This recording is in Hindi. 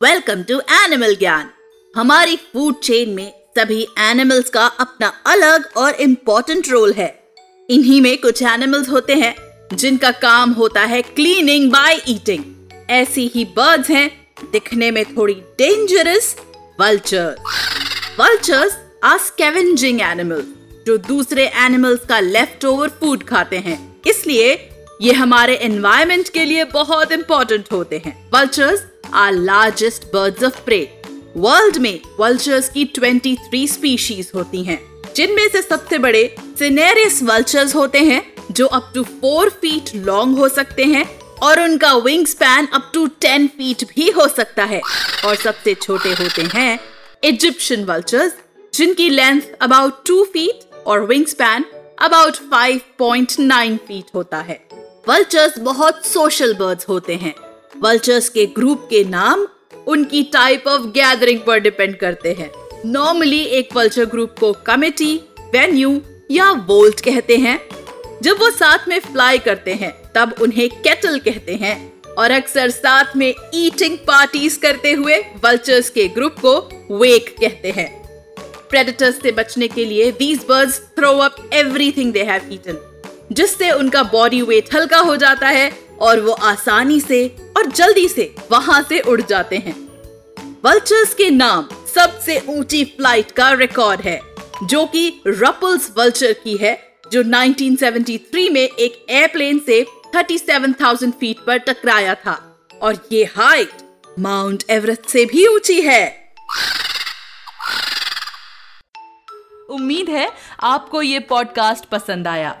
वेलकम टू एनिमल ज्ञान हमारी फ़ूड चेन में सभी एनिमल्स का अपना अलग और इम्पोर्टेंट रोल है। इन्हीं में कुछ एनिमल्स होते हैं, जिनका काम होता है क्लीनिंग बाय ईटिंग ऐसी ही बर्ड्स हैं, दिखने में थोड़ी dangerous vultures vultures are scavenging animals जो दूसरे एनिमल्स का लेफ़्ट ओवर फ़ूड खाते हैं। इसलिए ये हमारे एनवायरमेंट के लिए बहुत इंपॉर्टेंट होते हैं। Vultures are largest birds of prey world में वल्चर्स की 23 स्पीशीज होती हैं, जिनमें से सबसे बड़े सिनेरियस वल्चर्स होते हैं जो up to four feet long हो सकते हैं और उनका wingspan up to ten feet भी हो सकता है। और सबसे छोटे होते हैं इजिप्शियन वल्चर्स जिनकी लेंथ अबाउट टू फीट और विंग स्पैन अबाउट 5.9 फीट होता है। वल्चर्स बहुत सोशल बर्ड्स होते हैं। वल्चर्स के ग्रुप के नाम उनकी टाइप ऑफ़ गैदरिंग पर डिपेंड करते हैं। नॉर्मली एक वल्चर ग्रुप को कमिटी वेन्यू या वोल्ट कहते हैं। जब वो साथ में फ्लाई करते हैं, तब उन्हें केटल कहते हैं और अक्सर साथ में ईटिंग पार्टीज़ करते हुए वल्चर्स के ग्रुप को वेक कहते हैं। प्रेडेटर्स से बचने के लिए these birds throw up everything they have eaten जिससे उनका बॉडी वेट हल्का हो जाता है और वो आसानी से और जल्दी से वहाँ से उड़ जाते हैं। वल्चर्स के नाम सबसे ऊँची फ़्लाइट का रिकॉर्ड है जो कि रपल्स वल्चर की है जो 1973 में एक एयरप्लेन से 37,000 फीट पर टकराया था। और ये हाइट माउंट एवरेस्ट से भी ऊँची है। उम्मीद है आपको ये पॉडकास्ट पसंद आया।